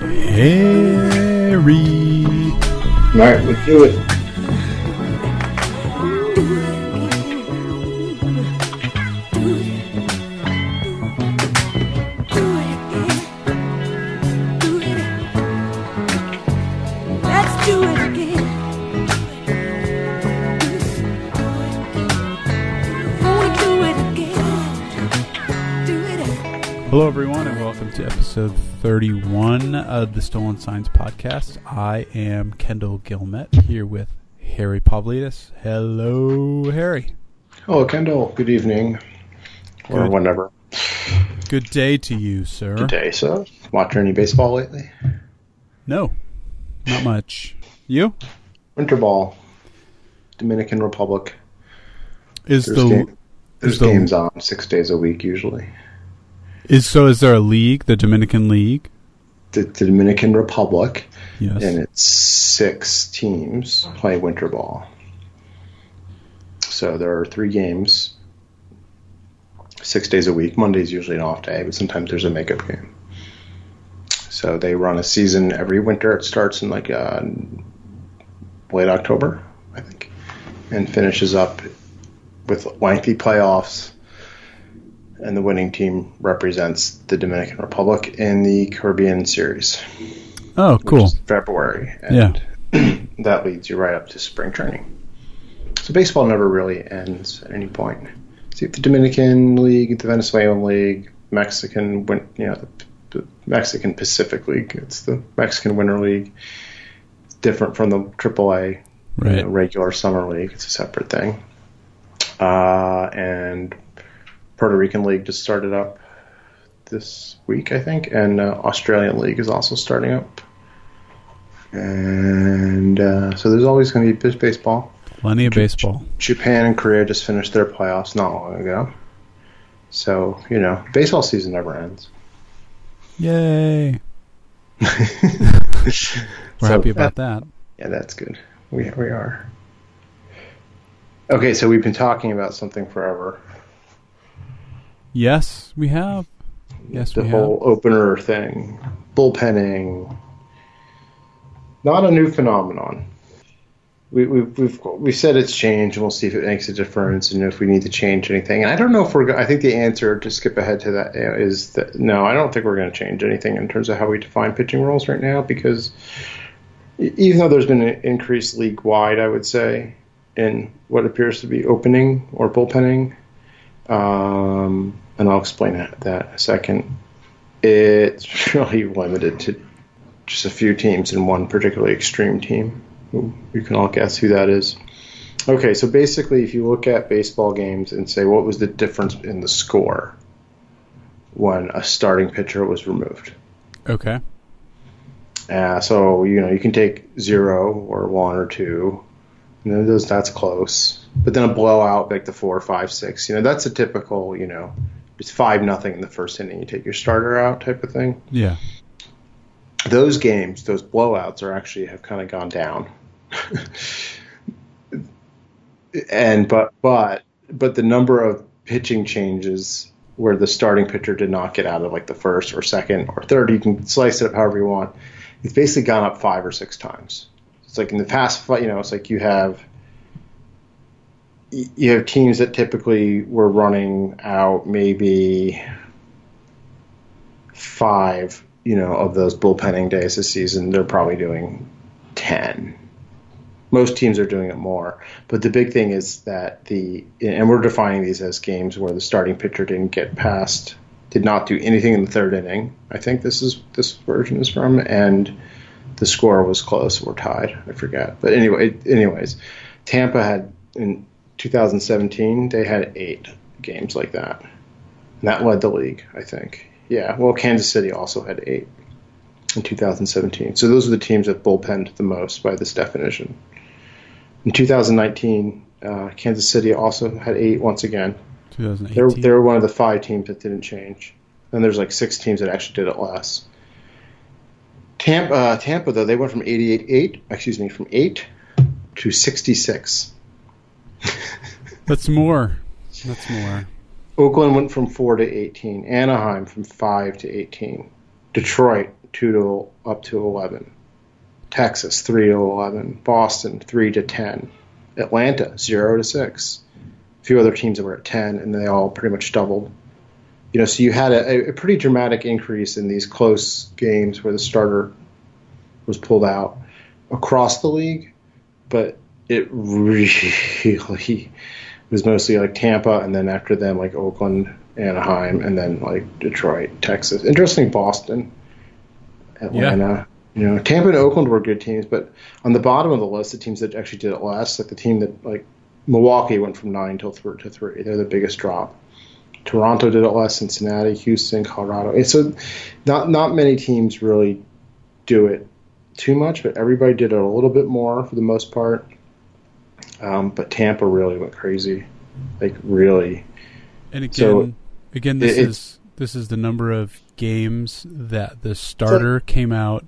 Harry. All right, let's do it. Episode 31 of the Stolen Signs podcast. I am Kendall Gilmet here with Harry Pavlidis. Hello, Harry. Hello, Kendall. Good evening. Or Good. whenever. Good day to you, sir. Good day. So, watching any baseball lately? No, not much. You? Winter ball. Dominican Republic. Is There's, the game- there's is the- games on six days a week usually. Is so? Is there a league, the Dominican League? The, the Dominican Republic, Yes. and it's six teams play winter ball. So there are three games, six days a week. Monday's usually an off day, but sometimes there's a makeup game. So they run a season every winter. It starts in like uh, late October, I think, and finishes up with lengthy playoffs. And the winning team represents the Dominican Republic in the Caribbean Series oh, cool. February. And that leads you right up to spring training. So baseball never really ends at any point. See the Dominican League, the Venezuelan League, Mexican, you know, the, the Mexican Pacific League. It's the Mexican Winter League. It's different from the AAA you know, regular summer league. It's a separate thing. Uh, and Puerto Rican League just started up this week, I think, and uh, Australian League is also starting up. And uh, so there's always going to be baseball. Plenty of baseball. Japan and Korea just finished their playoffs not long ago. So, you know, baseball season never ends. Yay! We're So happy about that. Yeah, that's good. We, we are. Okay, so we've been talking about something forever. Yes, we have. Yes, the we whole opener thing, bullpenning. Not a new phenomenon. We, we, we've we said it's changed, and we'll see if it makes a difference, and if we need to change anything. And I don't know if we're. I think the answer to skip ahead to that uh, that no, I don't think we're going to change anything in terms of how we define pitching roles right now, because even though there's been an increase league wide, I would say, in what appears to be opening or bullpenning, um, and I'll explain that, that in a second. It's really limited to just a few teams and one particularly extreme team. You can all guess who that is. Okay, so basically, if you look at baseball games and say what was the difference in the score when a starting pitcher was removed. Okay. Uh, so you know you can take zero or one or two, and then those that's close. But then a blowout like the four, five, six. You know that's a typical. You know, it's five nothing in the first inning. You take your starter out type of thing. Yeah. Those games, those blowouts, are actually have kind of gone down. and but but but the number of pitching changes where the starting pitcher did not get out of like the first or second or third, you can slice it up however you want. It's basically gone up five or six times. It's like in the past, you know, it's like you have you have teams that typically were running out maybe five, you know, of those bullpenning days this season. They're probably doing ten. Most teams are doing it more, but the big thing is that the and we're defining these as games where the starting pitcher didn't get past, did not do anything in the third inning. I think this is this version is from, and the score was close or tied. I forget, but anyway, anyways, Tampa had in 2017 they had eight games like that, and that led the league. I think. Yeah, well, Kansas City also had eight in 2017. So those are the teams that bullpenned the most by this definition. In 2019, uh, Kansas City also had eight once again. They're 2018. they're one of the five teams that didn't change. And there's like six teams that actually did it less. Tampa, uh, Tampa though, they went from 88 eight, excuse me, from eight to 66. That's more. That's more. Oakland went from four to 18. Anaheim from five to 18. Detroit two to up to eleven. Texas three to eleven. Boston three to ten. Atlanta zero to six. A few other teams that were at ten, and they all pretty much doubled. You know, so you had a, a pretty dramatic increase in these close games where the starter was pulled out across the league, but it really was mostly like Tampa, and then after them like Oakland, Anaheim, and then like Detroit, Texas. Interesting, Boston, Atlanta. You know, Tampa and Oakland were good teams, but on the bottom of the list, the teams that actually did it less, like the team that like Milwaukee went from nine till th- to three. They're the biggest drop. Toronto did it less. Cincinnati, Houston, Colorado. And so, not not many teams really do it too much, but everybody did it a little bit more for the most part. Um, but Tampa really went crazy, like really. And again, So, again, this it- is this is the number of games that the starter came out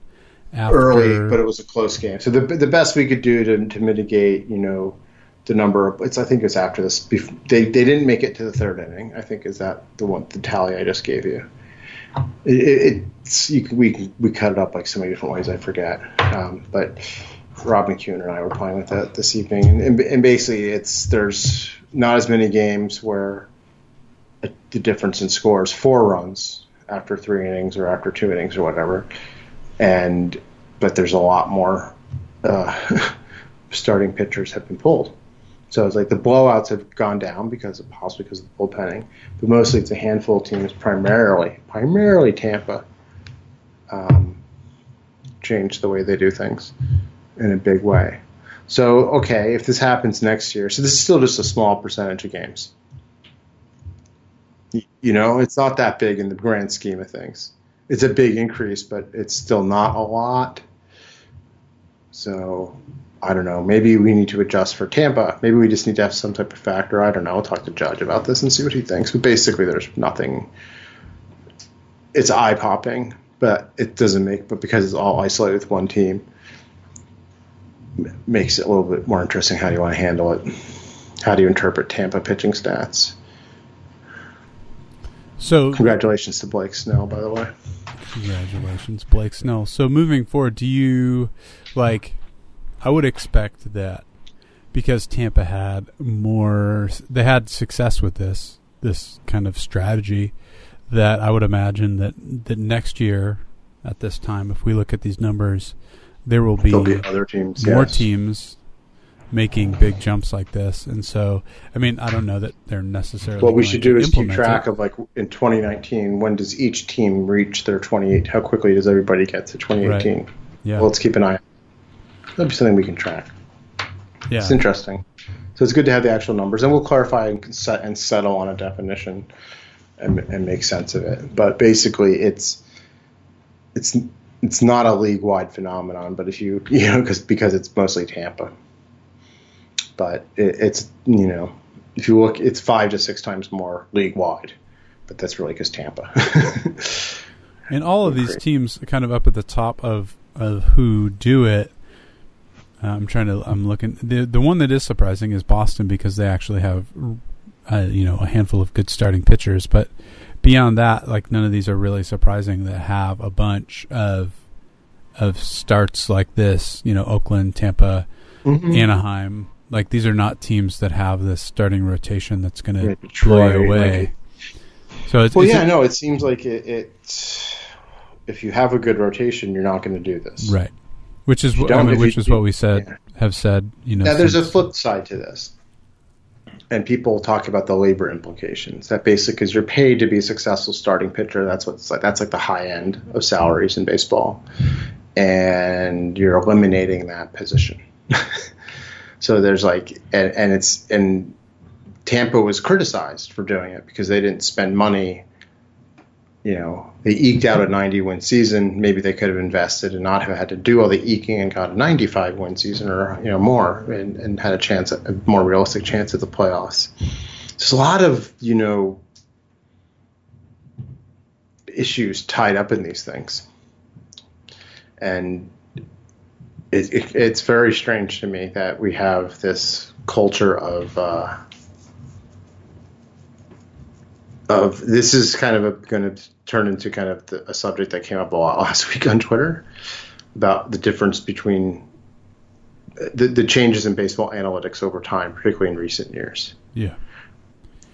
after. early, but it was a close game. So the the best we could do to to mitigate, you know, the number of it's I think it's after this. They they didn't make it to the third inning. I think is that the one the tally I just gave you. It, it, it's you we we cut it up like so many different ways. I forget, um, but Rob McQuown and I were playing with that this evening, and, and, and basically it's there's not as many games where a, the difference in scores four runs after three innings or after two innings or whatever and but there's a lot more uh, starting pitchers have been pulled. So it's like the blowouts have gone down because of possibly because of the bullpenning, but mostly it's a handful of teams, primarily primarily Tampa, um, changed the way they do things in a big way. So okay, if this happens next year, so this is still just a small percentage of games. You know, it's not that big in the grand scheme of things it's a big increase, but it's still not a lot. So I don't know. Maybe we need to adjust for Tampa. Maybe we just need to have some type of factor. I don't know. I'll talk to Judge about this and see what he thinks. But basically, there's nothing. It's eye popping, but it doesn't make. But because it's all isolated with one team, makes it a little bit more interesting. How do you want to handle it? How do you interpret Tampa pitching stats? so Congratulations to Blake Snell, by the way. Congratulations, Blake Snell. So moving forward, do you like? I would expect that because Tampa had more, they had success with this this kind of strategy. That I would imagine that that next year at this time, if we look at these numbers, there will be, be other teams. more yes. teams making big jumps like this. And so, I mean, I don't know that they're necessarily. What we should do is keep track it. of like in 2019, when does each team reach their 28? How quickly does everybody get to 2018? Yeah, Well, let's keep an eye. On That'd be something we can track. yeah. It's interesting. So it's good to have the actual numbers, and we'll clarify and set and settle on a definition and, and make sense of it. But basically, it's it's it's not a league wide phenomenon, but if you you know because because it's mostly Tampa, but it, it's you know if you look, it's five to six times more league wide, but that's really because Tampa. And all of these teams are kind of up at the top of of who do it. Uh, I'm trying to. I'm looking. The the one that is surprising is Boston because they actually have, uh, you know, a handful of good starting pitchers. But beyond that, like none of these are really surprising that have a bunch of of starts like this. You know, Oakland, Tampa, Mhm. Anaheim. Like these are not teams that have this starting rotation that's going to blow away. like- so it's, Well, it's yeah, no, it seems like it, it. If you have a good rotation, you're not going to do this. Right. Which is what I mean, which you- is what we said yeah. have said, you know. Now, there's a flip side to this, and people talk about the labor implications. That basically, because you're paid to be a successful starting pitcher, that's what's like. That's like the high end of salaries in baseball, and you're eliminating that position. so there's like, and, and it's and Tampa was criticized for doing it because they didn't spend money. You know, they eked out a 90 win season. Maybe they could have invested and not have had to do all the eking and got a 95 win season or you know more and, and had a chance, a more realistic chance at the playoffs. There's a lot of you know issues tied up in these things, and it, it, it's very strange to me that we have this culture of. Uh, of this is kind of going to turn into kind of the, a subject that came up a lot last week on Twitter about the difference between the, the changes in baseball analytics over time, particularly in recent years, Yeah.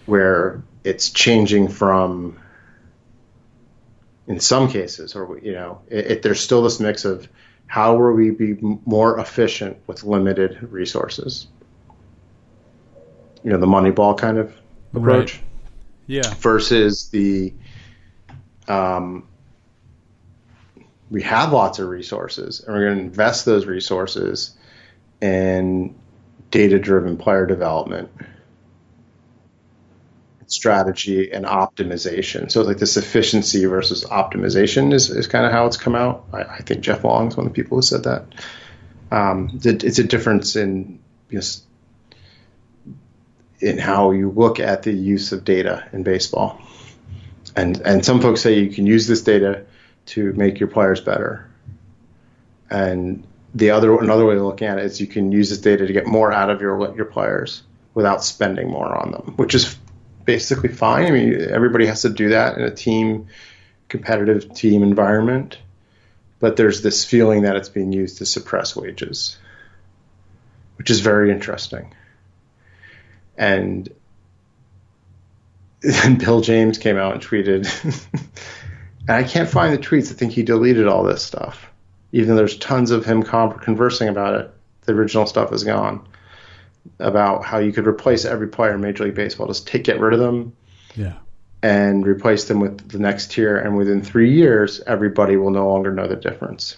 where it's changing from, in some cases, or you know, there's still this mix of how will we be more efficient with limited resources. You know, the Moneyball kind of approach Right. Yeah. versus the um, we have lots of resources and we're going to invest those resources in data driven player development strategy and optimization. So like this efficiency versus optimization is, is kind of how it's come out. I, I think jeff long is one of the people who said that. Um, it- it's a difference in just in how you look at the use of data in baseball. And and some folks say you can use this data to make your players better. And the other another way of looking at it is you can use this data to get more out of your your players without spending more on them, which is basically fine. I mean, everybody has to do that in a team competitive team environment. But there's this feeling that it's being used to suppress wages, which is very interesting and then Bill James came out and tweeted, and I can't find the tweets. I think he deleted all this stuff, even though there's tons of him con- conversing about it. The original stuff is gone about how you could replace every player in Major League Baseball, just take get rid of them Yeah. and replace them with the next tier, and within three years, everybody will no longer know the difference.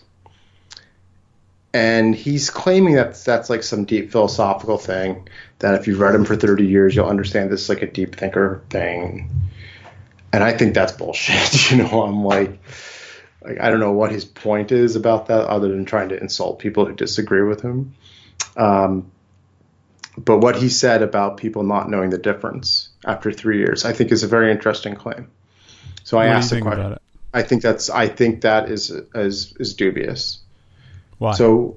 And he's claiming that that's like some deep philosophical thing that if you've read him for 30 years, you'll understand this is like a deep thinker thing. And I think that's bullshit. You know, I'm like, like I don't know what his point is about that, other than trying to insult people who disagree with him. Um, but what he said about people not knowing the difference after three years, I think, is a very interesting claim. So I what you asked the question. about it? I think that's I think that is is is dubious. Why? So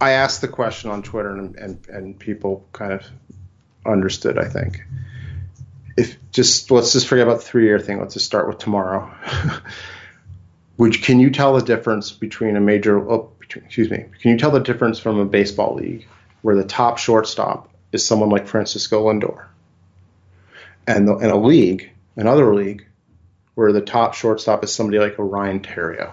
I asked the question on Twitter and, and and people kind of understood. I think if just let's just forget about the three year thing. Let's just start with tomorrow. Would can you tell the difference between a major? Oh, excuse me. Can you tell the difference from a baseball league where the top shortstop is someone like Francisco Lindor, and the, in a league, another league, where the top shortstop is somebody like Ryan Theriot?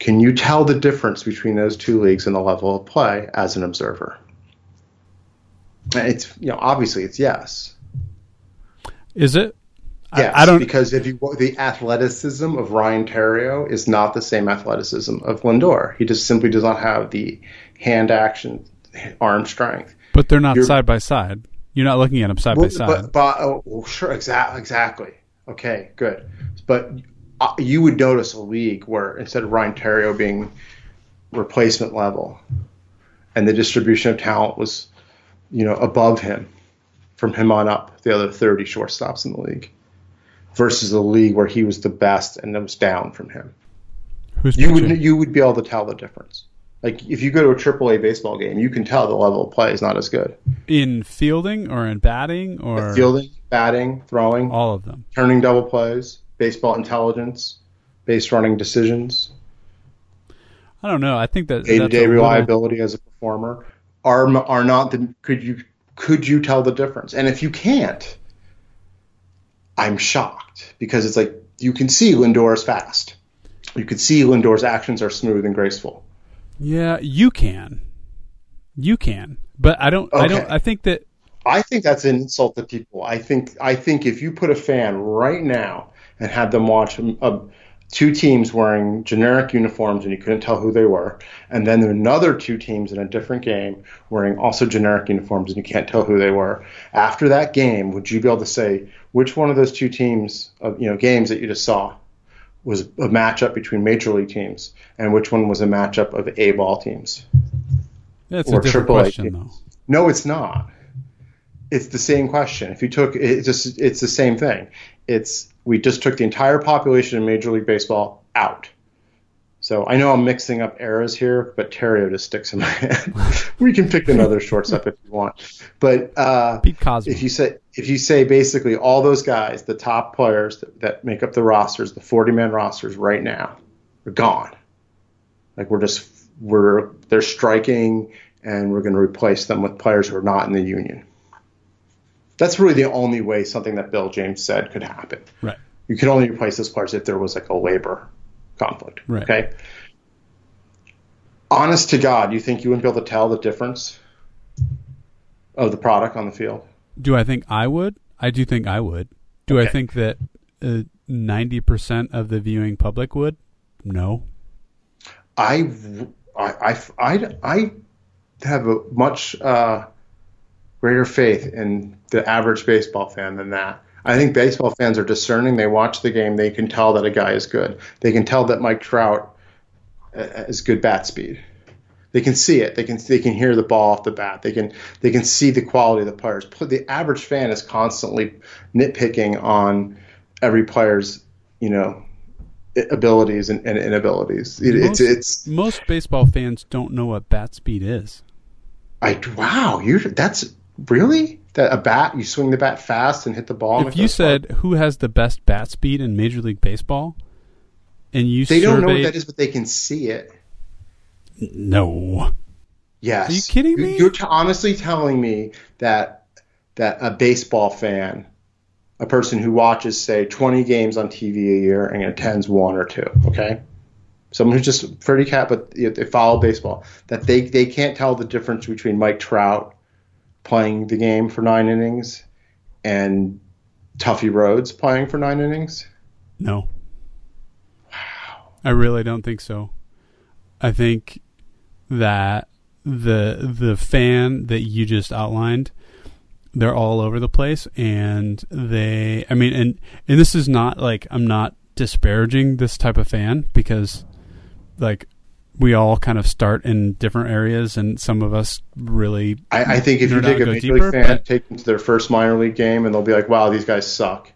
Can you tell the difference between those two leagues and the level of play as an observer? It's you know obviously it's yes. Is it? I- Yes, I, don't. because if you the athleticism of Ryan Theriot is not the same athleticism of Lindor. He just simply does not have the hand action, arm strength. but they're not you're- side by side. You're not looking at them side by side. But, but oh, sure, exactly, exactly. Okay, good. But Uh, you would notice a league where instead of Ryan Theriot being replacement level, and the distribution of talent was, you know, above him, from him on up, the other 30 shortstops in the league, versus a league where he was the best and it was down from him. Who's You pitching? would you would be able to tell the difference. Like if you go to a Triple A baseball game, you can tell the level of play is not as good. in fielding or in batting or Fielding, batting, throwing, all of them? turning double plays, baseball intelligence, base running decisions, I don't know. I think that day to day little- reliability as a performer are are not the could you could you tell the difference? And if you can't, I'm shocked because it's like you can see Lindor is fast. You can see Lindor's actions are smooth and graceful. Yeah, you can. You can. But I don't I don't I think that I think that's an insult to people. I think I think if you put a fan right now and had them watch a, two teams wearing generic uniforms and you couldn't tell who they were, and then another two teams in a different game wearing also generic uniforms and you can't tell who they were, after that game, would you be able to say which one of those two teams, of, you know, games that you just saw, was a matchup between major league teams, and which one was a matchup of A ball teams? that's Or a different AAA question teams. though. No, it's not. It's the same question. If you took it's just it's the same thing. It's we just took the entire population of Major League Baseball out So I know I'm mixing up eras here, but Theriot just sticks in my head. we can pick another shortstop if you want, but uh, if you say if you say basically all those guys, the top players that, that make up the rosters, the 40 man rosters right now, are gone. Like we're just we're they're striking, and we're going to replace them with players who are not in the union. That's really the only way something that Bill James said could happen. Right. You could only replace those players if there was like a labor conflict. Right. Okay. Honest to God, you think you wouldn't be able to tell the difference of the product on the field? Do I think I would? I do think I would. Do I think that uh, ninety percent of the viewing public would? No. I, I, I, I, I have a much uh, greater faith in the average baseball fan than that. I think baseball fans are discerning. They watch the game. They can tell that a guy is good. They can tell that Mike Trout uh, has good bat speed. They can see it. They can they can hear the ball off the bat. They can they can see the quality of the players. The average fan is constantly nitpicking on every player's you know abilities and, and inabilities. It, it's Most- it's Most baseball fans don't know what bat speed is. I wow, you that's really that a bat you swing the bat fast and hit the ball. if you goes far? said who has the best bat speed in Major League Baseball, and you they don't know what that is, but they can see it. no, Yes. Are you kidding me? You're t- honestly telling me that that a baseball fan, a person who watches say 20 games on TV a year and attends one or two, okay? Someone who's just pretty cat, but you know, they follow baseball, that they they can't tell the difference between Mike Trout playing the game for nine innings and Tuffy Rhodes playing for nine innings. no. Wow. I really don't think so. I think that the the fan that you just outlined, they're all over the place, and they. I mean, and and this is not like I'm not disparaging this type of fan because, like, we all kind of start in different areas, and some of us really. I, I think if you take a major deeper, league fan, but- take them to their first minor league game, and they'll be like, "Wow, these guys suck."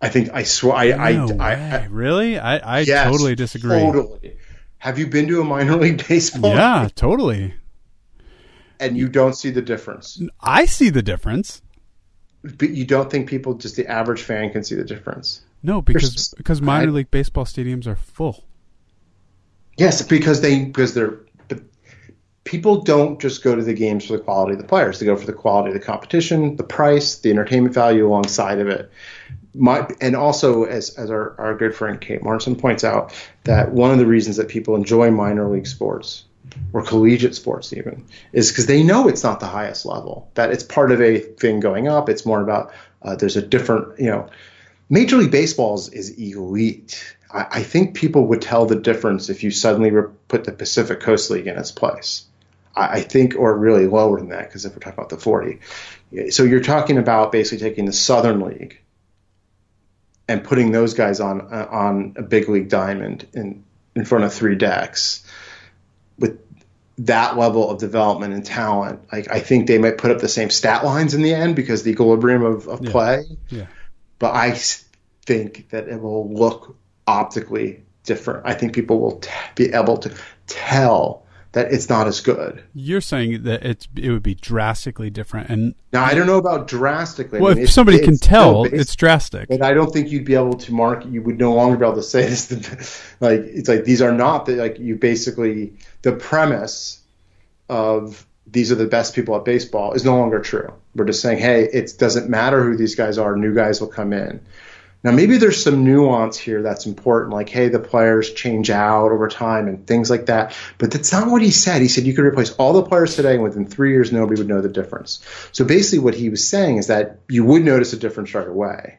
I think I swear I I, no I, way. I really, I I yes, totally disagree. Totally. Have you been to a minor league baseball? Yeah, totally. And you don't see the difference, I see the difference. but you don't think people, just the average fan, can see the difference. No, because because minor I- league baseball stadiums are full. Yes, because they because they're people don't just go to the games for the quality of the players. They go for the quality of the competition, the price, the entertainment value alongside of it. My, and also, as, as our, our good friend Kate Morrison points out, that one of the reasons that people enjoy minor league sports or collegiate sports even is because they know it's not the highest level. That it's part of a thing going up. It's more about uh, there's a different you know Major League Baseball is, is elite. I, I think people would tell the difference if you suddenly re- put the Pacific Coast League in its place. I, I think, or really lower than that, because if we're talking about the 40. So you're talking about basically taking the Southern League and putting those guys on uh, on a big league diamond in in front of three decks with that level of development and talent. Like I think they might put up the same stat lines in the end because the equilibrium of, of Yeah. play Yeah. but I think that it will look optically different. I think people will t- be able to tell that it's not as good. You're saying that it's it would be drastically different, and Now I don't know about drastically. I well, mean, if somebody can tell, it's drastic. But I don't think you'd be able to mark. You would no longer be able to say this. Like it's like these are not the like you basically the premise of these are the best people at baseball is no longer true. We're just saying, hey, it doesn't matter who these guys are. New guys will come in. Now maybe there's some nuance here that's important, like hey, the players change out over time and things like that. But that's not what he said. He said you could replace all the players today, and within three years, nobody would know the difference. So basically, what he was saying is that you would notice a difference right away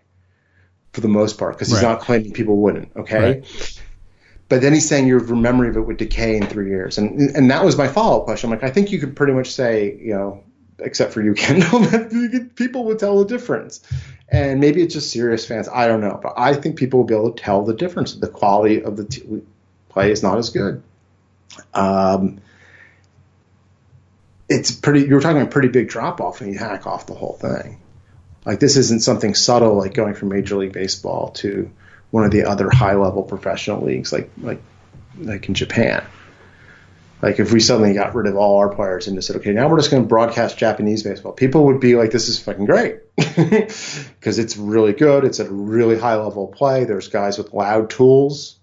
for the most part, because he's Right. not claiming people wouldn't. Okay. Right. But then he's saying your memory of it would decay in three years, and and that was my follow up question. I'm like, I think you could pretty much say, you know, except for you, Kendall, that people would tell the difference. And maybe it's just serious fans. I don't know, but I think people will be able to tell the difference. The quality of the t- play is not as good. Um, it's pretty. You're talking a pretty big drop off when you hack off the whole thing. Like this isn't something subtle like going from Major League Baseball to one of the other high level professional leagues like like like in Japan. Like if we suddenly got rid of all our players and just said, okay, now we're just going to broadcast Japanese baseball, people would be like, this is fucking great because it's really good. It's at a really high level play. There's guys with loud tools,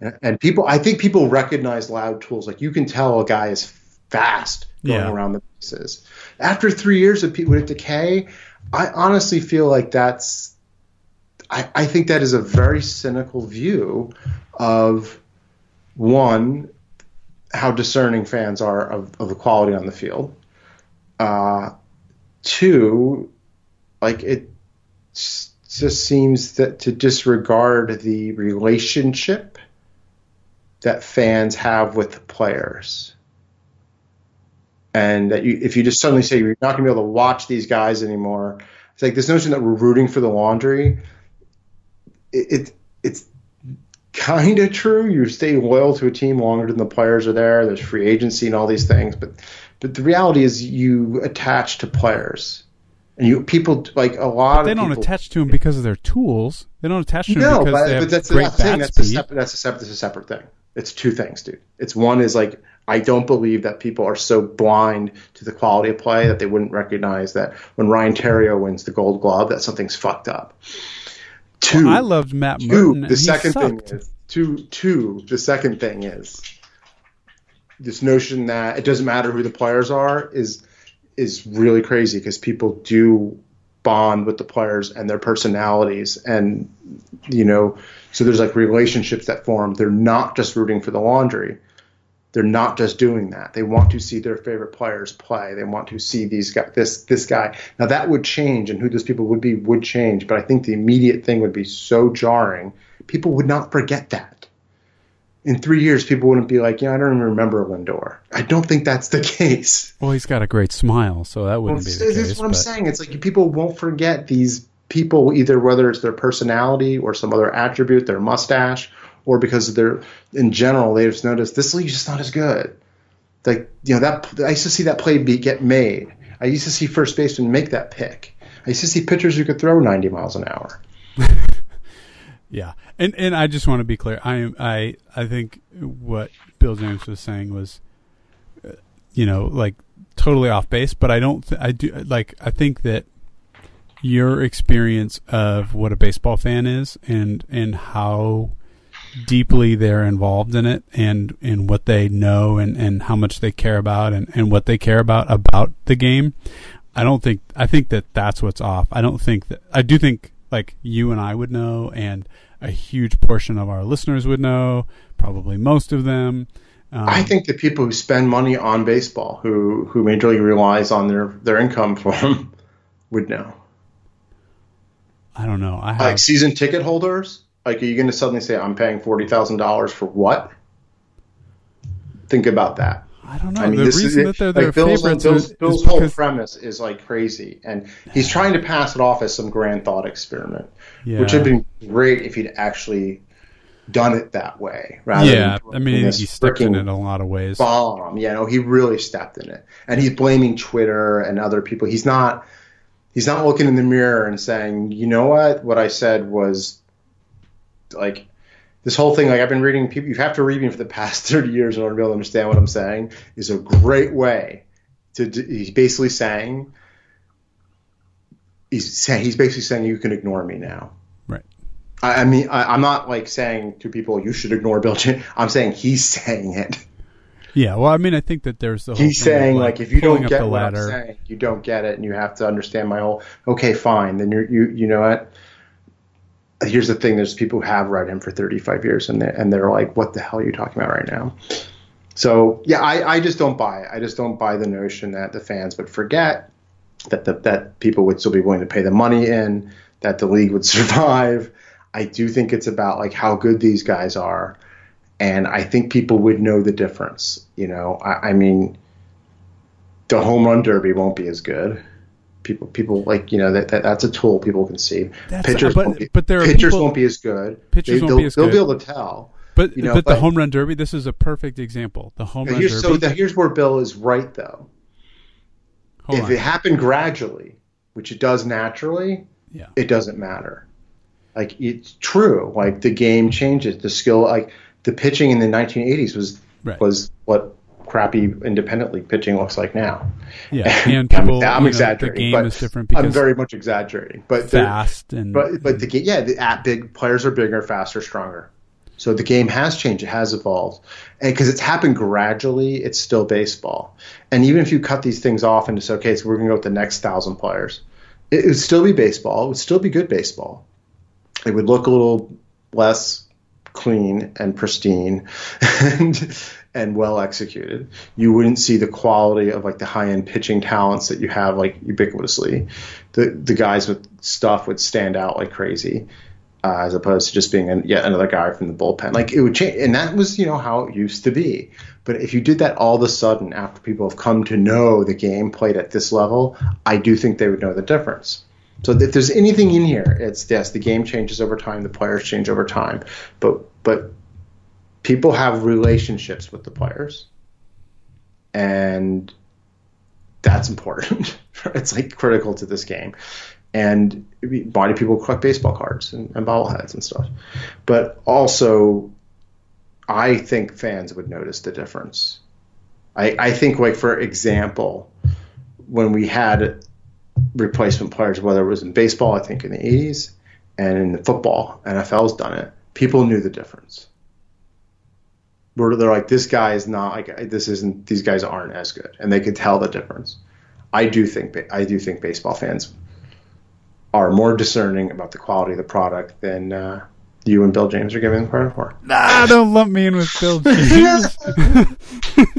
and, and people. I think people recognize loud tools. Like you can tell a guy is fast going Yeah. around the bases. After three years of people with decay, I honestly feel like that's. I, I think that is a very cynical view of one how discerning fans are of, of the quality on the field. Uh, two, like it just seems that to disregard the relationship that fans have with the players. And that you, if you just suddenly say you're not going to be able to watch these guys anymore, it's like this notion that we're rooting for the laundry. It, it it's kind of true. You stay loyal to a team longer than the players are there. There's free agency and all these things, but but the reality is you attach to players, and you people like a lot They of don't people, attach to them because of their tools. They don't attach to them no, because but, they have but that's great that's, bat that's a separate that's a separate that's a separate thing. It's two things, dude. It's one is like I don't believe that people are so blind to the quality of play that they wouldn't recognize that when Ryan Theriot wins the Gold Glove that something's fucked up. Two, I loved Matt two. Murton. and The he second thing is two. Two. The second thing is this notion that it doesn't matter who the players are is is really crazy because people do bond with the players and their personalities and you know so there's like relationships that form they're not just rooting for the laundry they're not just doing that. They want to see their favorite players play. They want to see these guys this this guy. Now that would change and who those people would be would change but i think the immediate thing would be so jarring. People would not forget that. In three years people wouldn't be like yeah i don't even remember lindor. I don't think that's the case. Well, he's got a great smile, so that wouldn't well, be this the is case. what I'm saying. It's like people won't forget these people, either whether it's their personality or some other attribute, their mustache, or because they're in general they just noticed this league's just not as good. Like you know that I used to see that play be get made. I used to see first baseman make that pick. I used to see pitchers who could throw 90 miles an hour. Yeah, and and I just want to be clear. I am I I think what Bill James was saying was, uh, you know, like totally off base. But I don't. Th- I do like. I think that your experience of what a baseball fan is and and how deeply they're involved in it and and what they know and and how much they care about and and what they care about about the game i don't think i think that that's what's off. I don't think that i do think like you and i would know and a huge portion of our listeners would know probably most of them. Um, I think the people who spend money on baseball, who who majorly relies on their their income from, would know. i don't know. I have like season ticket holders like are you going to suddenly say i'm paying $40000 for what think about that i don't know i mean the this is reason it. that they're their like bill's, favorites bill's, is, bill's is whole because, premise is like crazy and he's trying to pass it off as some grand thought experiment yeah. which would have been great if he'd actually done it that way rather yeah i mean this he stepped in it in a lot of ways bomb. You know, he really stepped in it, and he's blaming Twitter and other people. He's not. He's not looking in the mirror and saying, "You know what? What I said was like." This whole thing, like I've been reading, people you have to read me for the past thirty years in order to be able to understand what I'm saying. Is a great way to. He's basically saying. He's saying he's basically saying you can ignore me now. right I, I mean, I, I'm not like saying to people you should ignore Bill. Chin- I'm saying he's saying it. yeah well i mean i think that there's the whole He's saying like, if you don't get the what ladder I'm saying, you don't get it, and you have to understand my whole. Okay, fine. Then you're you you know what? Here's the thing: there's people who have read him for 35 years, and they and they're like, what the hell are you talking about right now? So yeah, I, I just don't buy it. I just don't buy the notion that the fans would forget that the, that people would still be willing to pay the money in, that the league would survive. I do think it's about like how good these guys are, and I think people would know the difference. You know, I, I mean, the home run derby won't be as good. People, people like you know that, that that's a tool people can see. That's- pitchers, but- won't be, but there are pitchers people- won't be as good. Pitchers they, won't be as They'll good. be able to tell. But You know, but the home run derby, this is a perfect example. The home run Here's, derby. so the, here's where Bill is right though. hold if on. it happened gradually, which it does naturally, Yeah. it doesn't matter. Like it's true. Like the game changes, the skill. Like the pitching in the 1980s was Right. was what crappy independent league pitching looks like now. Yeah, and people, I'm, you I'm know, exaggerating. The game but is different I'm very much exaggerating. But the- fast and but but the yeah, the at big players are bigger, faster, stronger. So the game has changed. It has evolved, and because it's happened gradually, it's still baseball. And even if you cut these things off and just okay, so we're gonna go with the next thousand players, it would still be baseball. It would still be good baseball. It would look a little less clean and pristine and and well executed. You wouldn't see the quality of like the high end pitching talents that you have like ubiquitously. The the guys with stuff would stand out like crazy. Uh, as opposed to just being an, yet another guy from the bullpen, like it would change, and that was you know how it used to be. But if you did that all of a sudden after people have come to know the game played at this level, I do think they would know the difference. So if there's anything in here, it's yes, the game changes over time, the players change over time, but but people have relationships with the players, and that's important. it's like critical to this game. And body people collect baseball cards and, and bobbleheads and stuff, but also, I think fans would notice the difference. I, I think, like for example, when we had replacement players, whether it was in baseball, I think in the 80s, and in football, NFL's done it. People knew the difference. Where they're like, this guy is not like this isn't these guys aren't as good, and they could tell the difference. I do think I do think baseball fans are more discerning about the quality of the product than uh, you and Bill James are giving them credit for. Nah, don't lump me in with Bill James.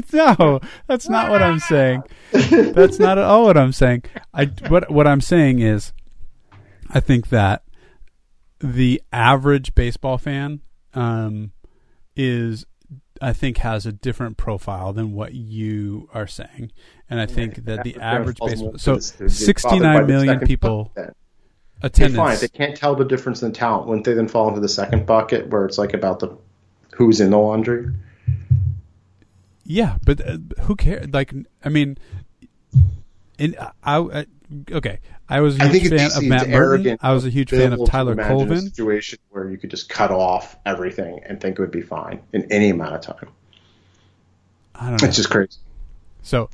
no, that's not what I'm saying. That's not at all what I'm saying. I what what I'm saying is, I think that the average baseball fan um, is, I think, has a different profile than what you are saying, and I think that the average baseball so 69 million people attendance. fine. If they can't tell the difference in talent, wouldn't they then fall into the second bucket where it's like about the who's in the laundry? Yeah, but uh, who cares? Like, I mean, in I, I okay, I was a I huge fan of Matt Murton. I was a huge fan of Tyler Colvin. situation where you could just cut off everything and think it would be fine in any amount of time. I don't know. It's just crazy. So,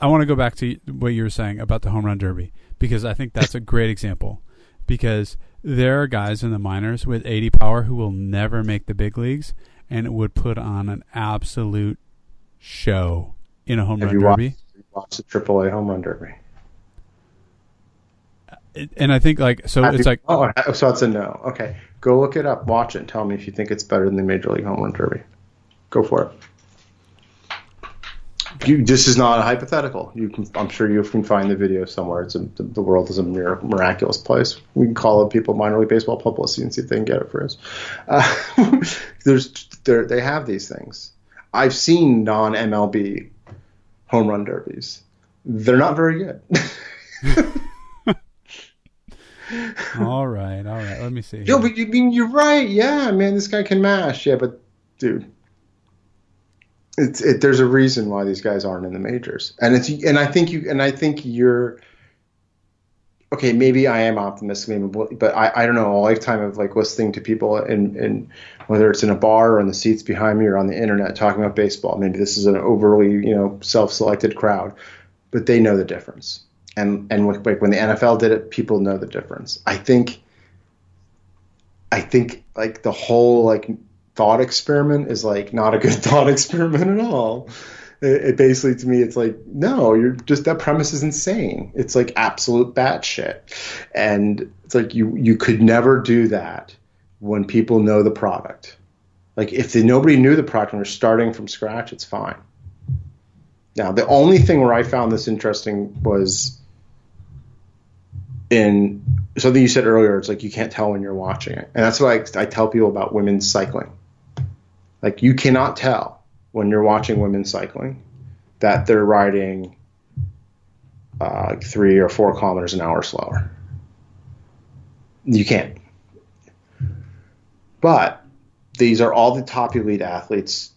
I want to go back to what you were saying about the home run derby because I think that's a great example. Because there are guys in the minors with 80 power who will never make the big leagues and it would put on an absolute show in a home Have run you derby. watched, watched the AAA home run derby? And I think like so it's like oh, so it's a no. Okay, go look it up, watch it, and tell me if you think it's better than the Major League Home Run Derby. Go for it. You, this is not a hypothetical. You can, I'm sure you can find the video somewhere. It's a, the, world is a mir- miraculous place. We can call up people minor league baseball publicity and see if they can get it for us. Uh, there's there, they have these things. I've seen non MLB home run derbies. They're not very good. all right, all right. Let me see. Yo, but you mean you're right? Yeah, man, this guy can mash. Yeah, but dude, it's it, there's a reason why these guys aren't in the majors, and it's and I think you and I think you're okay. Maybe I am optimistic, maybe, but I, I don't know. A lifetime of like listening to people and and whether it's in a bar or in the seats behind me or on the internet talking about baseball. Maybe this is an overly you know self-selected crowd, but they know the difference. And and like when the NFL did it, people know the difference. I think. I think like the whole like thought experiment is like not a good thought experiment at all. It, it basically to me it's like no, you're just that premise is insane. It's like absolute batshit, and it's like you you could never do that when people know the product. Like if nobody knew the product and we're starting from scratch, it's fine. Now the only thing where I found this interesting was in something you said earlier. It's like you can't tell when you're watching it, and that's why I, I tell people about women's cycling. Like you cannot tell when you're watching women's cycling that they're riding uh, three or four kilometers an hour slower. You can't. But these are all the top elite athletes.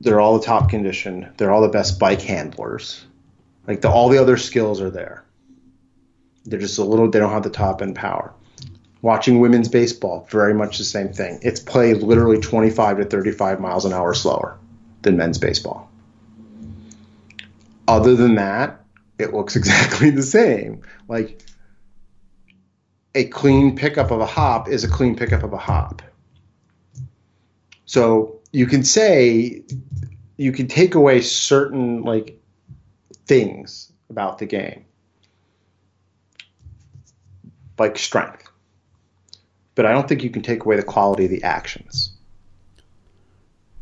They're all the top condition. They're all the best bike handlers. Like the, all the other skills are there. They're just a little. They don't have the top end power. Watching women's baseball, very much the same thing. It's played literally 25 to 35 miles an hour slower than men's baseball. Other than that, it looks exactly the same. Like a clean pickup of a hop is a clean pickup of a hop. So you can say you can take away certain like things about the game, like strength, but I don't think you can take away the quality of the actions.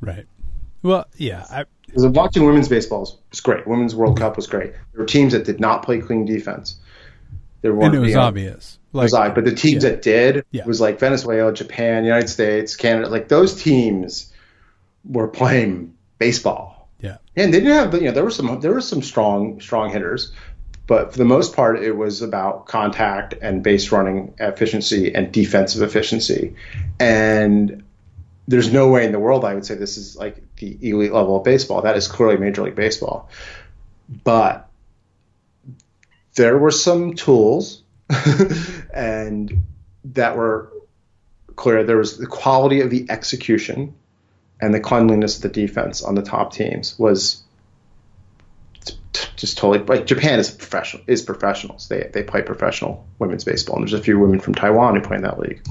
Right. Well, yeah. I, Because watching women's baseball was great. Women's World Cup was great. There were teams that did not play clean defense. There weren't, it was you know, obvious. It was but the teams yeah. that did Yeah. was like Venezuela, Japan, United States, Canada. Like those teams were playing baseball. Yeah. And they didn't have, you know, there were some there were some strong strong hitters, but for the most part, it was about contact and base running efficiency and defensive efficiency. And there's no way in the world I would say this is like the elite level of baseball. That is clearly Major League Baseball. But there were some tools and that were clear. There was the quality of the execution and the cleanliness of the defense on the top teams was just totally like Japan is professional is professionals. They they play professional women's baseball, and there's a few women from Taiwan who play in that league.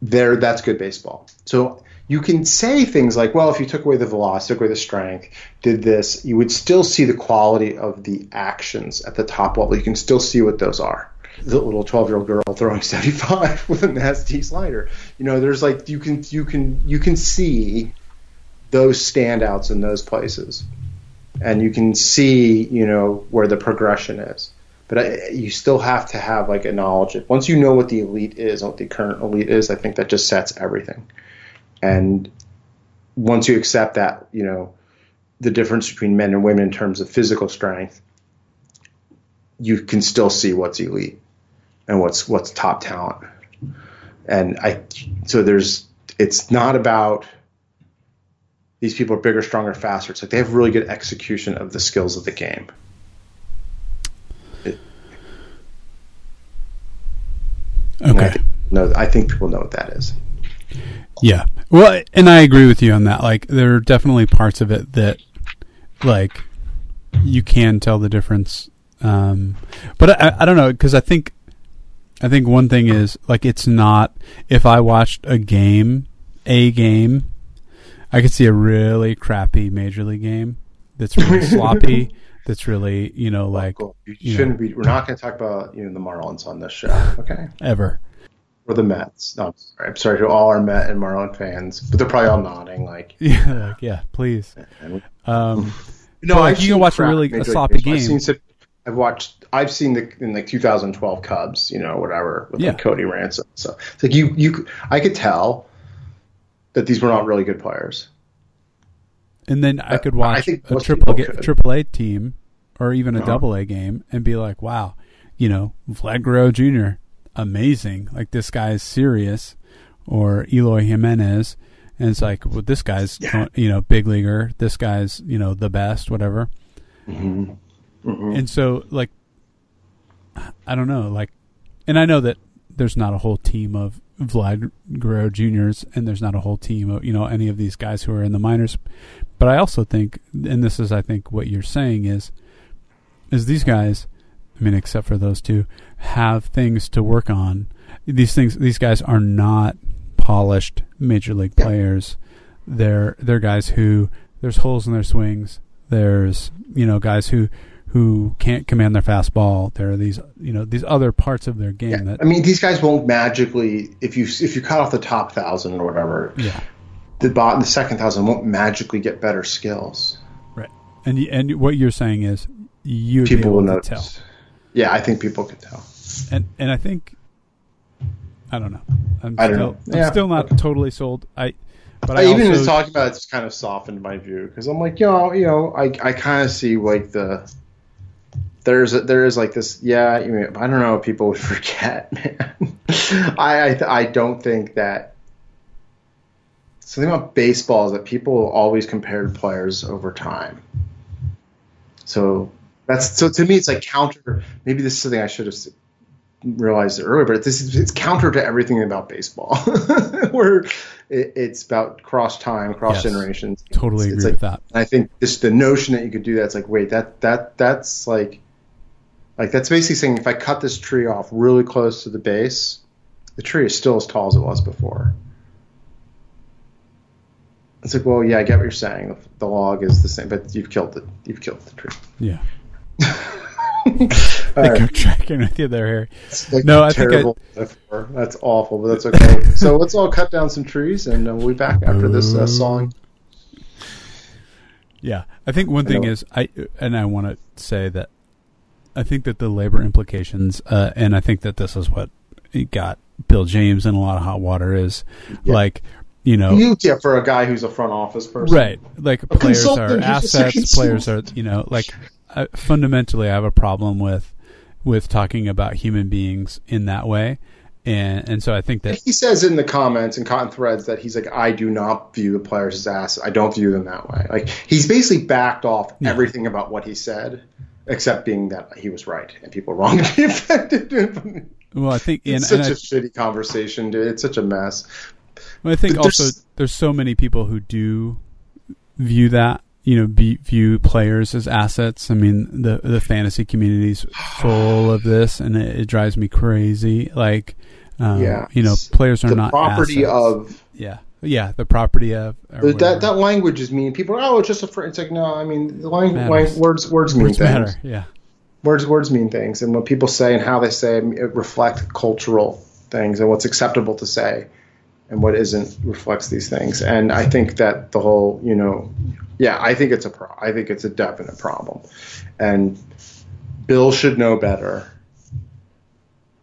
There, that's good baseball. So you can say things like, well, if you took away the velocity, took away the strength, did this, you would still see the quality of the actions at the top level. You can still see what those are. The little 12 year old girl throwing 75 with a nasty slider. You know, there's like you can you can you can see those standouts in those places, and you can see you know where the progression is. But I, you still have to have like a knowledge. of- Once you know what the elite is, what the current elite is, I think that just sets everything. And once you accept that, you know, the difference between men and women in terms of physical strength, you can still see what's elite and what's what's top talent. And I, so there's, it's not about these people are bigger, stronger, faster. It's like they have really good execution of the skills of the game. Okay. no, I think people know what that is. Yeah. Well, and I agree with you on that. Like, there are definitely parts of it that, like, you can tell the difference. Um, but I, I don't know because I think, I think one thing is like it's not. If I watched a game, a game, I could see a really crappy major league game that's really sloppy. That's really you know like Cool. You, you shouldn't be. We're not going to talk about you know the Marlins on this show, okay? ever. Or the Mets. No, I'm sorry. I'm sorry to all our Met and Marlin fans, but they're probably all nodding. Like, Yeah, like, yeah, please. Um, no, But, like, you can watch a really- a sloppy Baseball. I've game. seen I've watched. I've seen the in like 2012 Cubs, you know, whatever with Yeah. like Cody Ransom. So it's like you, you, I could tell that these were not really good players. And then I Uh, could watch a triple ga- triple A team or even a Uh-huh. double A game and be like, wow, you know, Vlad Guerrero Jr. amazing. Like this guy is serious, or Eloy Jimenez, and it's like, well, this guy's Yeah. you know big leaguer. This guy's you know the best, whatever. Mm-hmm. Mm-hmm. And so like, I don't know, like, and I know that there's not a whole team of Vlad Guerrero Juniors, and there's not a whole team of you know any of these guys who are in the minors. But I also think, and this is I think what you're saying is, is these guys, I mean, except for those two, have things to work on. These things, these guys are not polished major league players. They're they're guys who there's holes in their swings. There's you know guys who who can't command their fastball. There are these you know these other parts of their game Yeah. that I mean, these guys won't magically if you if you cut off the top thousand or whatever, yeah the bot the second thousand won't magically get better skills. right. And and what you're saying is you would People will notice. tell. Yeah, I think people can tell. and and I think I don't know. I'm I don't still know. I'm Yeah. still not totally sold. I but I, I, even also, just talking about it just kind of softened my view because I'm like, you know, you know, I I kind of see like the there's a, there is like this, yeah. You know, I don't know. if People would forget, man. I I I don't think that something about baseball is that people always compared players over time. So that's so to me, it's like counter. Maybe this is something I should have realized it earlier, but this is it's counter to everything about baseball, where it, it's about cross time, cross Yes. generations. Totally It's- agree it's with that. I think just the notion that you could do that, it's like, wait, that that that's like, like that's basically saying if I cut this tree off really close to the base, the tree is still as tall as it was before. It's like, well, yeah, I get what you're saying. The, log is the same, but you've killed it. You've killed the tree. Yeah. I think right. I'm tracking with you there, Harry. It's like No, I think I- metaphor. That's awful, but that's okay. so let's all cut down some trees, and uh, we'll be back after this uh, song. Yeah, I think one thing is I and I want to say that I think that the labor implications, uh, and I think that this is what it got Bill James in a lot of hot water is Yeah. like you know yeah, for a guy who's a front office person, right like players are consultant, he's just a assets, players are you know like uh, fundamentally I have a problem with with talking about human beings in that way, and and so I think that He says in the comments and Cotton Threads that he's like, I do not view the players as assets. I don't view them that way. Like he's basically backed off Yeah. everything about what he said, except being that he was right and people were wrong to be affected. well I think it's and such I, a shitty conversation, dude. It's such a mess. Well, I think But there's- also there's so many people who do view that you know be, view players as assets. I mean the the fantasy community's full of this, and it, it drives me crazy. Like, um, Yeah. you know, players are the not property assets. of yeah, yeah, the property of that that language is mean. People are, oh, it's just a fr-. It's like, no, I mean, the lang- lang- words, words mean Words things. matter. Yeah, words words mean things and what people say and how they say it reflect cultural things and what's acceptable to say and what isn't reflects these things and i think that the whole you know yeah i think it's a pro- i think it's a definite problem and bill should know better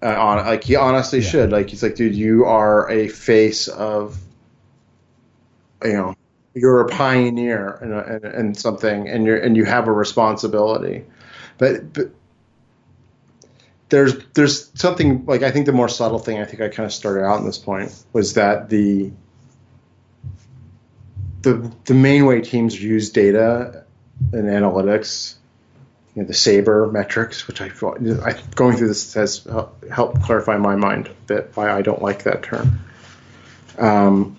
uh, on like he honestly Yeah. should like he's like dude you are a face of you know you're a pioneer in, a, in, in something and you're and you have a responsibility but but there's there's something like I think the more subtle thing I think I kind of started out in this point was that the the the main way teams use data and analytics, you know, the sabermetrics, which I thought I going through this has helped clarify my mind a bit why I don't like that term. Um,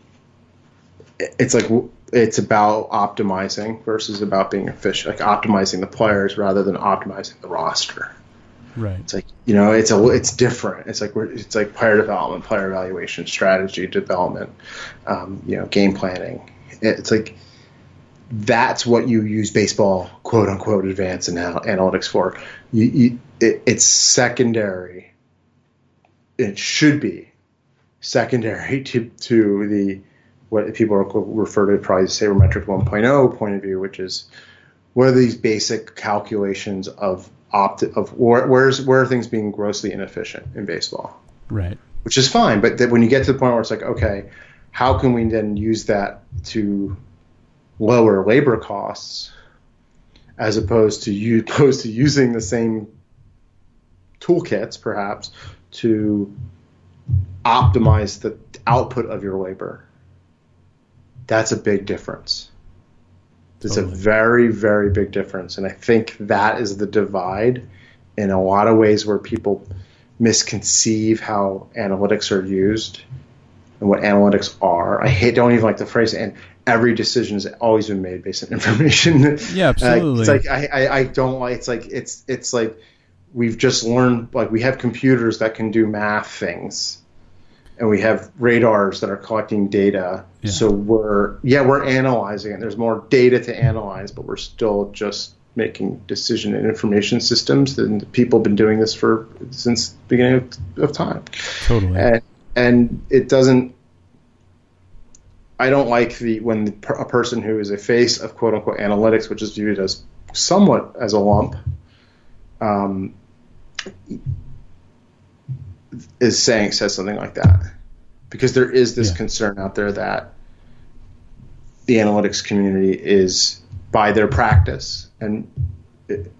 it's like it's about optimizing versus about being efficient, like optimizing the players rather than optimizing the roster. right. It's like you know, it's a it's different. It's like we're, it's like player development, player evaluation, strategy development, um, you know, game planning. It's like that's what you use baseball quote unquote advanced anal- analytics for. You, you, it, it's secondary. It should be secondary to to the what people refer to probably sabermetric 1.0 point of view, which is what are these basic calculations of opt of where, where's where are things being grossly inefficient in baseball, Right. which is fine. But that when you get to the point where it's like, okay, how can we then use that to lower labor costs, as opposed to you opposed to using the same toolkits perhaps to optimize the output of your labor. That's a big difference. It's a very, very big difference. And I think that is the divide in a lot of ways where people misconceive how analytics are used and what analytics are. I hate, don't even like the phrase, and every decision has always been made based on information. Yeah, Uh, absolutely. it's like I, I, I don't like. It's like it's it's like we've just learned. Like we have computers that can do math things, and we have radars that are collecting data. Yeah. So we're yeah we're analyzing it. There's more data to analyze, but we're still just making decision and information systems. And people have been doing this for since the beginning of, of time totally. and and it doesn't. I don't like the when the, a person who is a face of quote unquote analytics, which is viewed as somewhat as a lump, um, is saying says something like that, because there is this Yeah. concern out there that the analytics community is by their practice and it,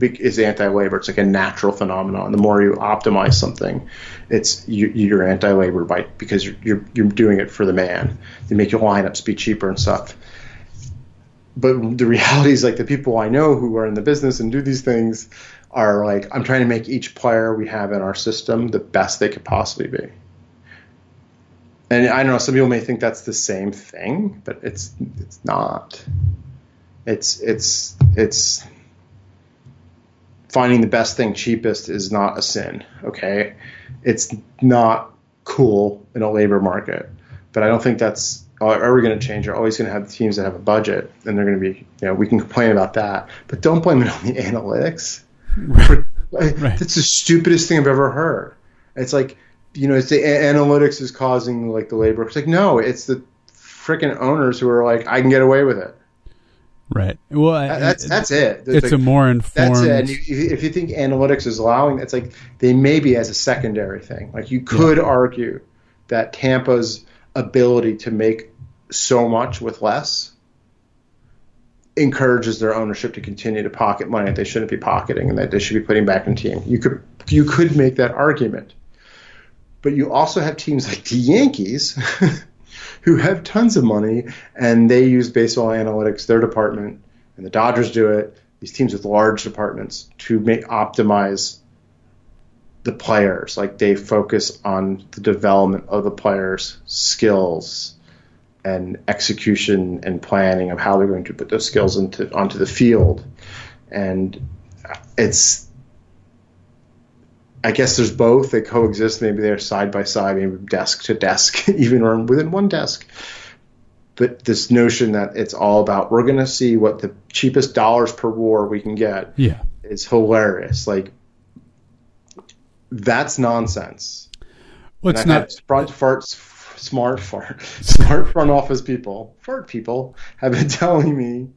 is anti-labor. It's like a natural phenomenon. The more you optimize something, it's you, you're anti-labor by because you're, you're you're doing it for the man. You make your lineups be cheaper and stuff. But the reality is, like the people I know who are in the business and do these things, are like I'm trying to make each player we have in our system the best they could possibly be. And I don't know some people may think that's the same thing, but it's it's not. It's it's it's finding the best thing cheapest is not a sin. Okay, it's not cool in a labor market, but I don't think that's ever going to change. You're always going to have teams that have a budget, and they're going to be. You know, we can complain about that, but don't blame it on the analytics. Right. The stupidest thing I've ever heard. It's like, you know, it's the analytics is causing like the labor. It's like, no, it's the freaking owners who are like, I can get away with it. Right. Well, That- That's that's it. it's like, a more informed. that's it. And you, if you think analytics is allowing, it's like they may be as a secondary thing. Like you could argue that Tampa's ability to make so much with less encourages their ownership to continue to pocket money that they shouldn't be pocketing and that they should be putting back in team. You could you could make that argument. But you also have teams like the Yankees who have tons of money and they use baseball analytics, their department, and the Dodgers do it. These teams with large departments to make optimize the players. Like they focus on the development of the players' skills and execution and planning of how they're going to put those skills into onto the field. And it's I guess there's both. They coexist. Maybe they're side by side, maybe desk to desk, even or within one desk. But this notion that it's all about we're going to see what the cheapest dollars per WAR we can get yeah. is hilarious. Like that's nonsense. Well, it's not. front farts, smart fart, smart front office people, fart people have been telling me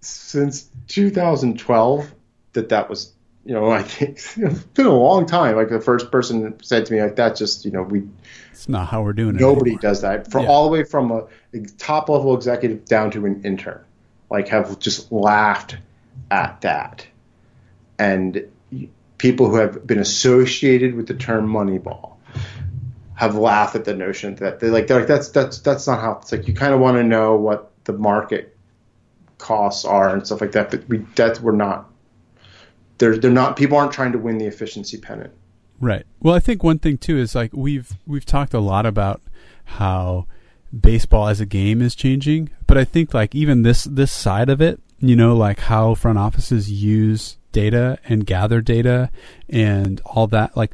since 2012 that that was, you know, I think it's been a long time. Like the first person said to me, like that just, you know, we It's not how we're doing it. nobody anymore. does that. For Yeah. all the way from a, a top level executive down to an intern, like have just laughed at that, and people who have been associated with the term Moneyball have laughed at the notion that they like they're like that's that's that's not how it's like you kind of want to know what the market costs are and stuff like that, but we that we're not. They're, they're not people aren't trying to win the efficiency pennant. Right. Well, I think one thing too is like we've we've talked a lot about how baseball as a game is changing, but I think like even this this side of it, you know, like how front offices use data and gather data and all that, like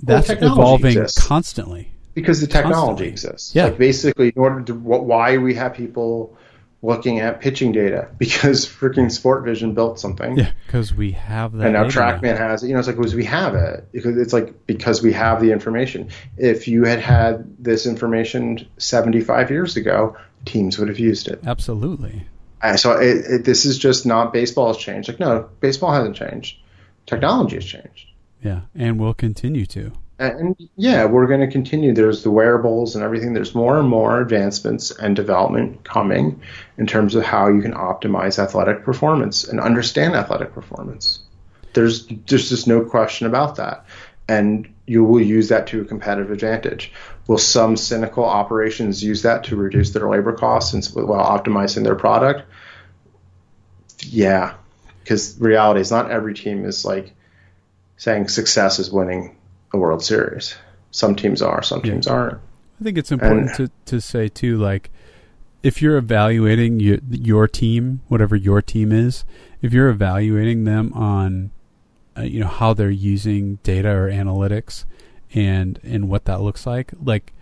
that's technology evolving exists. constantly. because the technology Constantly. exists. Yeah. Like basically, in order to why we have people looking at pitching data because freaking Sportvision built something. Yeah, because we have that. And now TrackMan has it. You know, it's like because we have it. Because it's like because we have the information. If you had had this information 75 years ago, teams would have used it. Absolutely. Uh, So it, it, this is just not baseball has changed. Like no, baseball hasn't changed. Technology has changed. Yeah, and we'll continue to. And yeah, we're going to continue. There's the wearables and everything. There's more and more advancements and development coming in terms of how you can optimize athletic performance and understand athletic performance. There's there's just no question about that. And you will use that to a competitive advantage. Will some cynical operations use that to reduce their labor costs and while optimizing their product? Yeah, because reality is not every team is like saying success is winning a World Series. Some teams are, some Yeah. teams aren't. I think it's important And- to, to say too, like if you're evaluating your your team, whatever your team is, if you're evaluating them on, uh, you know, how they're using data or analytics, and and what that looks like, like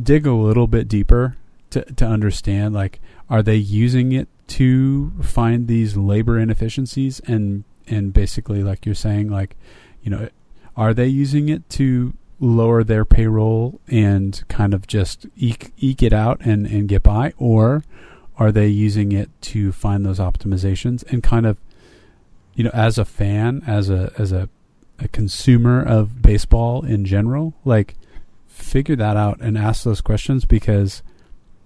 dig a little bit deeper to to understand, like are they using it to find these labor inefficiencies and and basically like you're saying, like you know, are they using it to lower their payroll and kind of just eke, eke it out and, and get by? Or are they using it to find those optimizations and kind of, you know, as a fan, as a, as a, a consumer of baseball in general, like figure that out and ask those questions because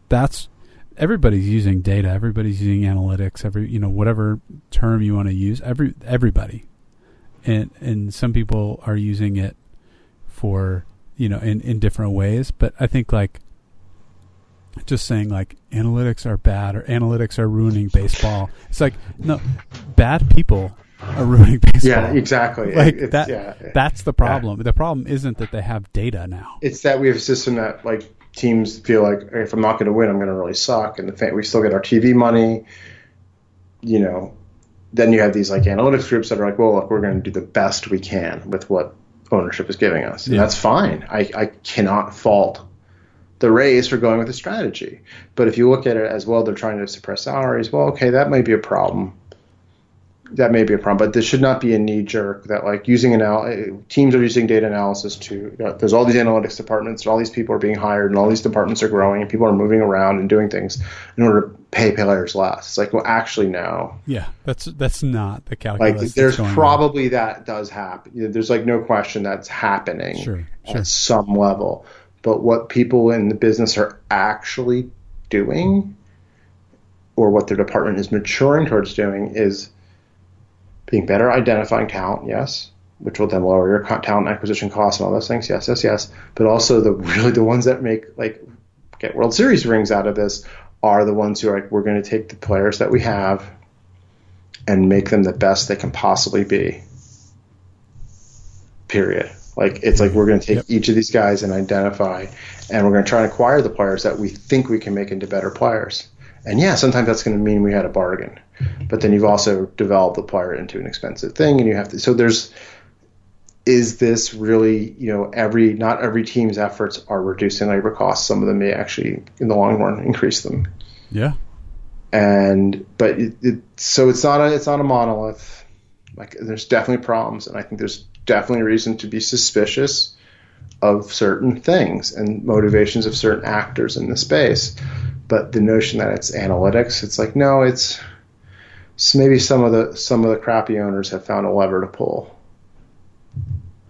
that's everybody's using data, everybody's using analytics, every, you know, whatever term you want to use, every, everybody. And, and some people are using it for you know in in different ways but i think like just saying like analytics are bad or analytics are ruining baseball it's like no bad people are ruining baseball. Yeah, exactly. Like It's- that. yeah. That's the problem. The problem isn't that they have data now. it's that we have a system that like teams feel like if I'm not going to win, I'm going to really suck, and the fa- we still get our TV money. You know, then you have these like analytics groups that are like, well, look, we're going to do the best we can with what ownership is giving us, and Yeah. that's fine. I, I cannot fault the Rays for going with a strategy, but if you look at it as well, they're trying to suppress salaries. Well, okay, that might be a problem that may be a problem, but this should not be a knee jerk that like using anal- eh, teams are using data analysis to. You know, there's all these analytics departments, and all these people are being hired, and all these departments are growing, and people are moving around and doing things in order to pay players less. It's like, well, actually, no. Yeah, that's that's not the calculus. Like, there's going on. probably that does happen. There's like no question that's happening Sure, at some level. But what people in the business are actually doing, or what their department is maturing towards doing, is being better at identifying talent, yes, which will then lower your talent acquisition costs and all those things, yes, yes, yes. But also the really the ones that make like get World Series rings out of this are the ones who are like, we're going to take the players that we have and make them the best they can possibly be. Period. Like it's like we're going to take Yep. each of these guys and identify, and we're going to try and acquire the players that we think we can make into better players. And yeah, sometimes that's going to mean we had a bargain, but then you've also developed the player into an expensive thing, and you have to. So there's, is this really you know every not every team's efforts are reducing labor costs. Some of them may actually in the long run increase them Yeah, and but it, it, so it's not a it's not a monolith. Like there's definitely problems, and I think there's definitely reason to be suspicious of certain things and motivations of certain actors in the space. But the notion that it's analytics, it's like no, it's, it's maybe some of the some of the crappy owners have found a lever to pull.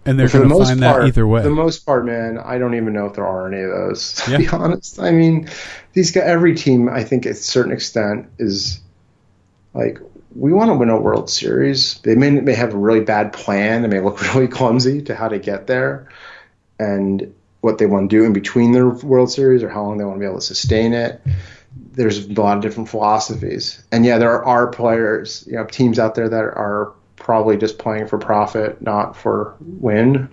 and they're for the going to find part, that either way. For the most part, man, I don't even know if there are any of those. To Yeah. be honest, I mean, these guys, every team, I think, at a certain extent, is like we want to win a World Series. They may may have a really bad plan. They may look really clumsy to how to get there, and what they want to do in between their World Series or how long they want to be able to sustain it. There's a lot of different philosophies, and yeah, there are players, you know, teams out there that are probably just playing for profit, not for win.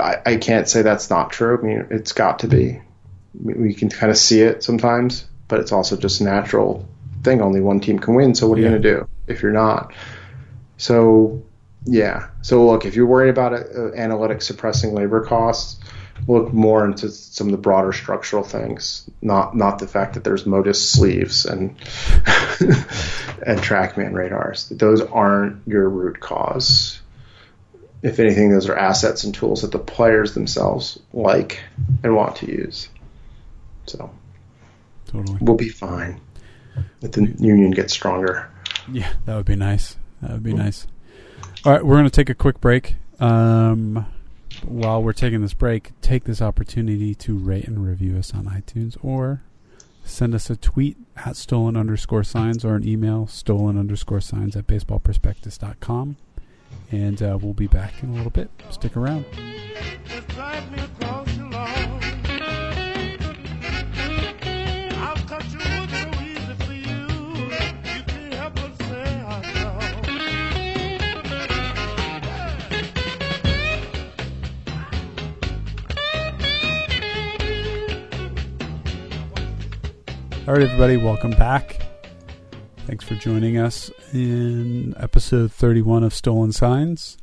I, I can't say that's not true. I mean, it's got to be. We can kind of see it sometimes, but it's also just a natural thing. Only one team can win. So what are you going to do if you're not? So yeah. So look, if you're worried about uh, analytics suppressing labor costs, look more into some of the broader structural things. Not not the fact that there's Motus sleeves and and TrackMan radars. Those aren't your root cause if anything, those are assets and tools that the players themselves like and want to use. So totally. we'll be fine if the union gets stronger. Yeah, that would be nice. That would be nice. All right, we're going to take a quick break. Um, while we're taking this break, take this opportunity to rate and review us on iTunes or send us a tweet at stolen underscore signs or an email stolen underscore signs at baseballprospectus.com. And uh, we'll be back in a little bit. Stick around. All right, everybody, welcome back. Thanks for joining us in episode 31 of Stolen Signs.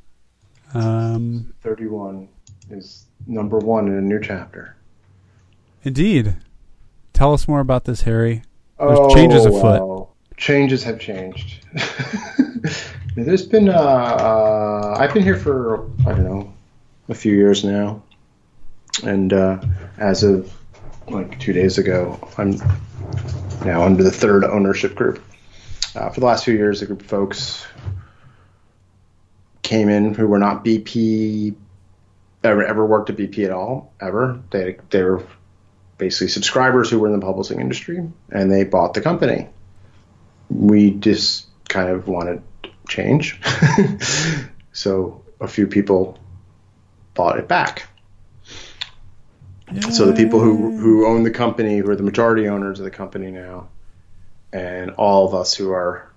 Um, 31 is number one in a new chapter. indeed. Tell us more about this, Harry. There's changes afoot. Changes have changed. There's been, uh, uh, I've been here for, I don't know, a few years now. And uh, as of like two days ago, I'm now under the third ownership group. Uh, for the last few years, a group of folks came in who were not BP, ever, ever worked at BP at all, ever. They, they were basically subscribers who were in the publishing industry, and they bought the company. We just kind of wanted change. so a few people bought it back. So the people who who own the company, who are the majority owners of the company now, and all of us who are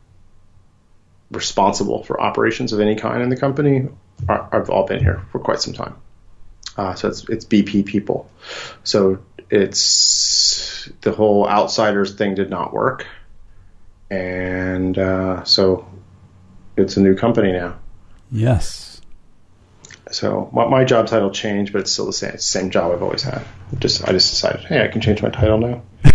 responsible for operations of any kind in the company are, have all been here for quite some time. Uh, so it's it's BP people. So it's the whole outsiders thing did not work, and uh, so it's a new company now. Yes. So my, my job title changed, but it's still the same. The same job I've always had. Just I just decided, hey, I can change my title now.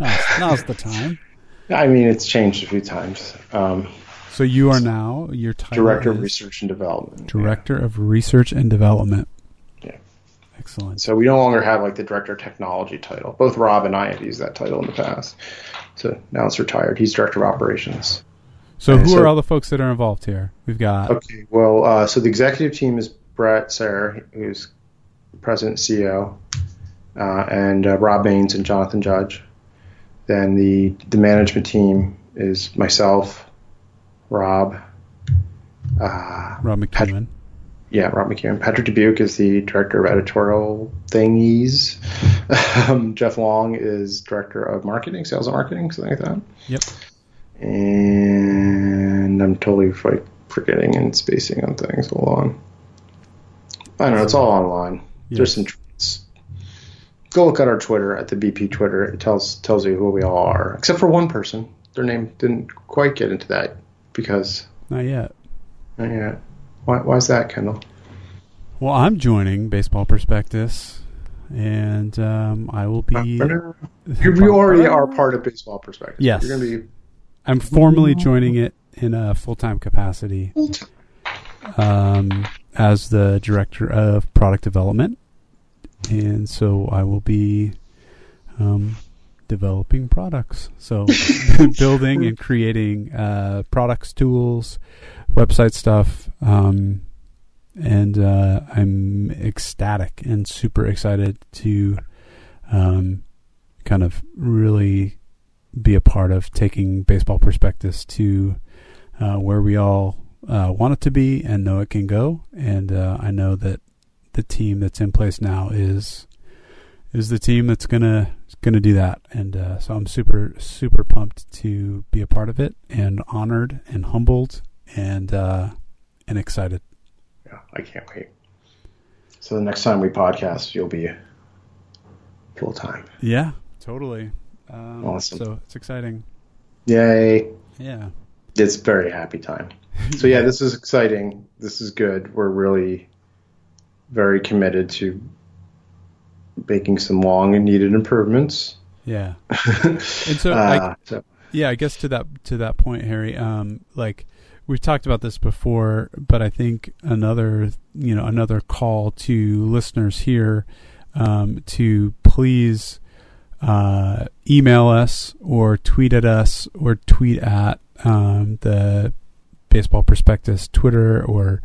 Now's, now's the time. I mean, it's changed a few times. Um, So you are now your title director of research and development. Director of Research and Development. Yeah. Excellent. So we no longer have like the director of technology title. Both Rob and I have used that title in the past. So now it's retired. He's director of operations. So who so- are all the folks that are involved here? We've got Okay. Well, uh, so the executive team is Bret Sayre, who's president and CEO, uh, and uh, Rob Mains and Jonathan Judge. Then the the management team is myself, Rob, uh, Rob McQuown. yeah, Rob McQuown. Patrick Dubuque is the director of editorial thingies. um, Jeff Long is director of marketing, sales and marketing, something like that. Yep. And I'm totally like forgetting and spacing on things. Hold on. I don't know. It's all online. There's some tweets. Go look at our Twitter at the BP Twitter. It tells tells you who we all are, except for one person. Their name didn't quite get into that because Not yet. not yet. Why, why is that, Kendall? Well, I'm joining Baseball Prospectus, and um, I will be. You, you already are part of Baseball Perspective. Yes. You're going to be I'm formally joining it in a full time capacity um, as the director of product development, and so I will be um, developing products. So building and creating uh, products, tools, website stuff, um, and uh, I'm ecstatic and super excited to um, kind of really be a part of taking baseball prospectus to uh, where we all uh, want it to be and know it can go. And uh, I know that the team that's in place now is is the team that's gonna gonna do that. And uh, so I'm super super pumped to be a part of it, and honored and humbled and uh, and excited. Yeah, I can't wait. So the next time we podcast, you'll be full time. Yeah, totally. Um, Awesome. So it's exciting. Yay! Yeah. It's very happy time. So yeah, this is exciting. This is good. We're really very committed to making some long and needed improvements. Yeah. And so I, Uh, so Yeah, I guess to that to that point, Harry. Um, like we've talked about this before, but I think another you know another call to listeners here um, to please uh, email us or tweet at us or tweet at um, the Baseball Prospectus Twitter or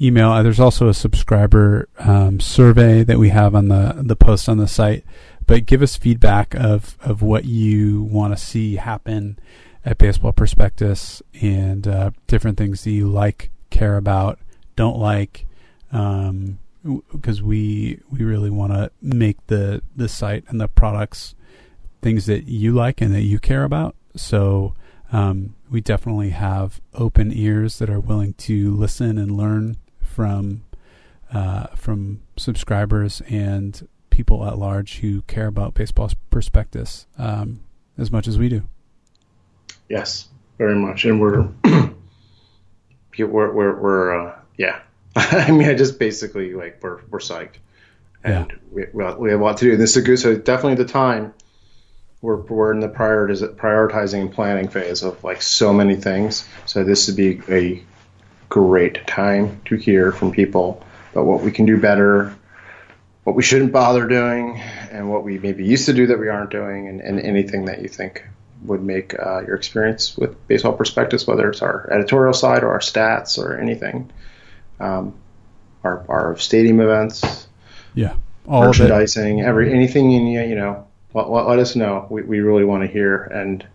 email. Uh, There's also a subscriber um, survey that we have on the the post on the site. But give us feedback of, of what you want to see happen at Baseball Prospectus and uh, different things that you like, care about, don't like, because we we really want to make the the site and the products things that you like and that you care about. So um, we definitely have open ears that are willing to listen and learn from uh, from subscribers and people at large who care about baseball prospectus um, as much as we do. yes, very much, and we're yeah, we're we're, we're uh, yeah. I mean, I just basically like we're we're psyched, and we we we have a lot to do. This is a good, so definitely the time. We're we're in the prioritiz- prioritizing and planning phase of like so many things. So this would be a great time to hear from people about what we can do better, what we shouldn't bother doing, and what we maybe used to do that we aren't doing, and, and anything that you think would make uh, your experience with baseball prospectus, whether it's our editorial side or our stats or anything, um, our, our stadium events, Yeah, all of it. merchandising, every anything in you, you know, let, let us know. We, we really want to hear and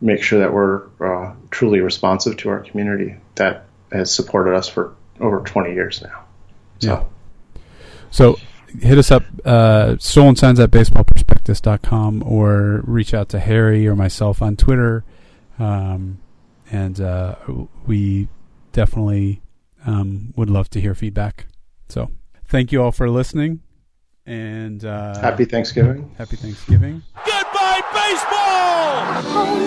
make sure that we're uh, truly responsive to our community that has supported us for over 20 years now. So, Yeah. So hit us up, uh, stolen signs at baseballprospectus.com or reach out to Harry or myself on Twitter. Um, and uh, we definitely um, would love to hear feedback. So thank you all for listening, and uh, happy Thanksgiving. Happy Thanksgiving. Goodbye, baseball.